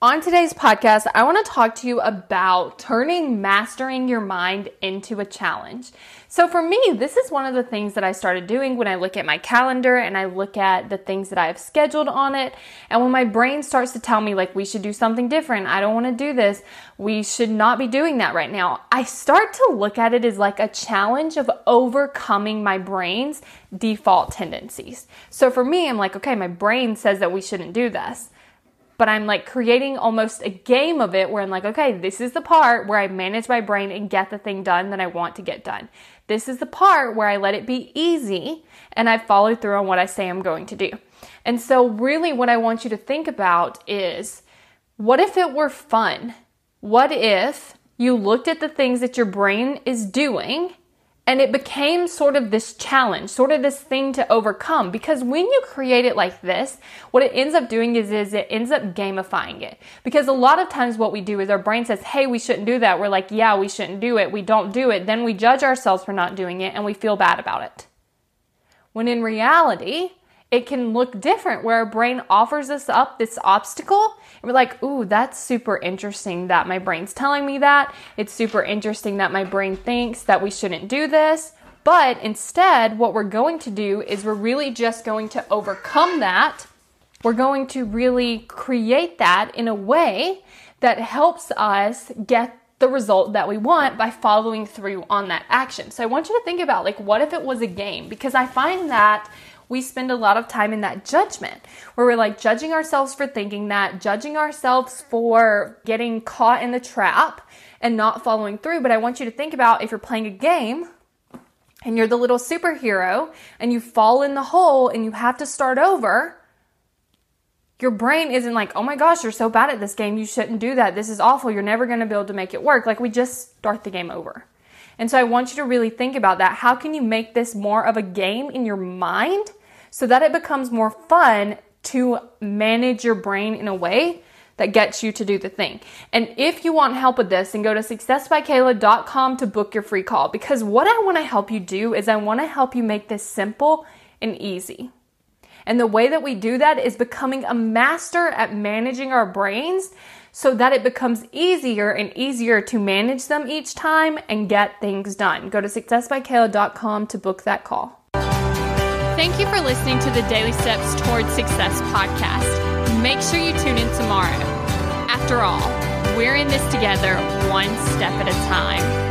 On today's podcast, I want to talk to you about turning mastering your mind into a challenge. So, for me, this is one of the things that I started doing when I look at my calendar and I look at the things that I have scheduled on it. And when my brain starts to tell me, like, we should do something different, I don't want to do this, we should not be doing that right now, I start to look at it as like a challenge of overcoming my brain's default tendencies. So, for me, I'm like, okay, my brain says that we shouldn't do this but I'm like creating almost a game of it where I'm like, okay, this is the part where I manage my brain and get the thing done that I want to get done. This is the part where I let it be easy and I follow through on what I say I'm going to do. And so, really, what I want you to think about is what if it were fun? What if you looked at the things that your brain is doing and it became sort of this challenge, sort of this thing to overcome. Because when you create it like this, what it ends up doing is, is it ends up gamifying it. Because a lot of times what we do is our brain says, hey, we shouldn't do that. We're like, yeah, we shouldn't do it. We don't do it. Then we judge ourselves for not doing it and we feel bad about it. When in reality, it can look different where our brain offers us up this obstacle and we're like, ooh, that's super interesting that my brain's telling me that. It's super interesting that my brain thinks that we shouldn't do this. But instead, what we're going to do is we're really just going to overcome that. We're going to really create that in a way that helps us get the result that we want by following through on that action. So I want you to think about like what if it was a game because I find that we spend a lot of time in that judgment where we're like judging ourselves for thinking that, judging ourselves for getting caught in the trap and not following through. But I want you to think about if you're playing a game and you're the little superhero and you fall in the hole and you have to start over. Your brain isn't like, oh my gosh, you're so bad at this game. You shouldn't do that. This is awful. You're never going to be able to make it work. Like, we just start the game over. And so I want you to really think about that. How can you make this more of a game in your mind so that it becomes more fun to manage your brain in a way that gets you to do the thing. And if you want help with this, then go to successbykayla.com to book your free call because what I want to help you do is I want to help you make this simple and easy. And the way that we do that is becoming a master at managing our brains so that it becomes easier and easier to manage them each time and get things done. Go to successbykayla.com to book that call. Thank you for listening to the Daily Steps Towards Success podcast. Make sure you tune in tomorrow. After all, we're in this together, one step at a time.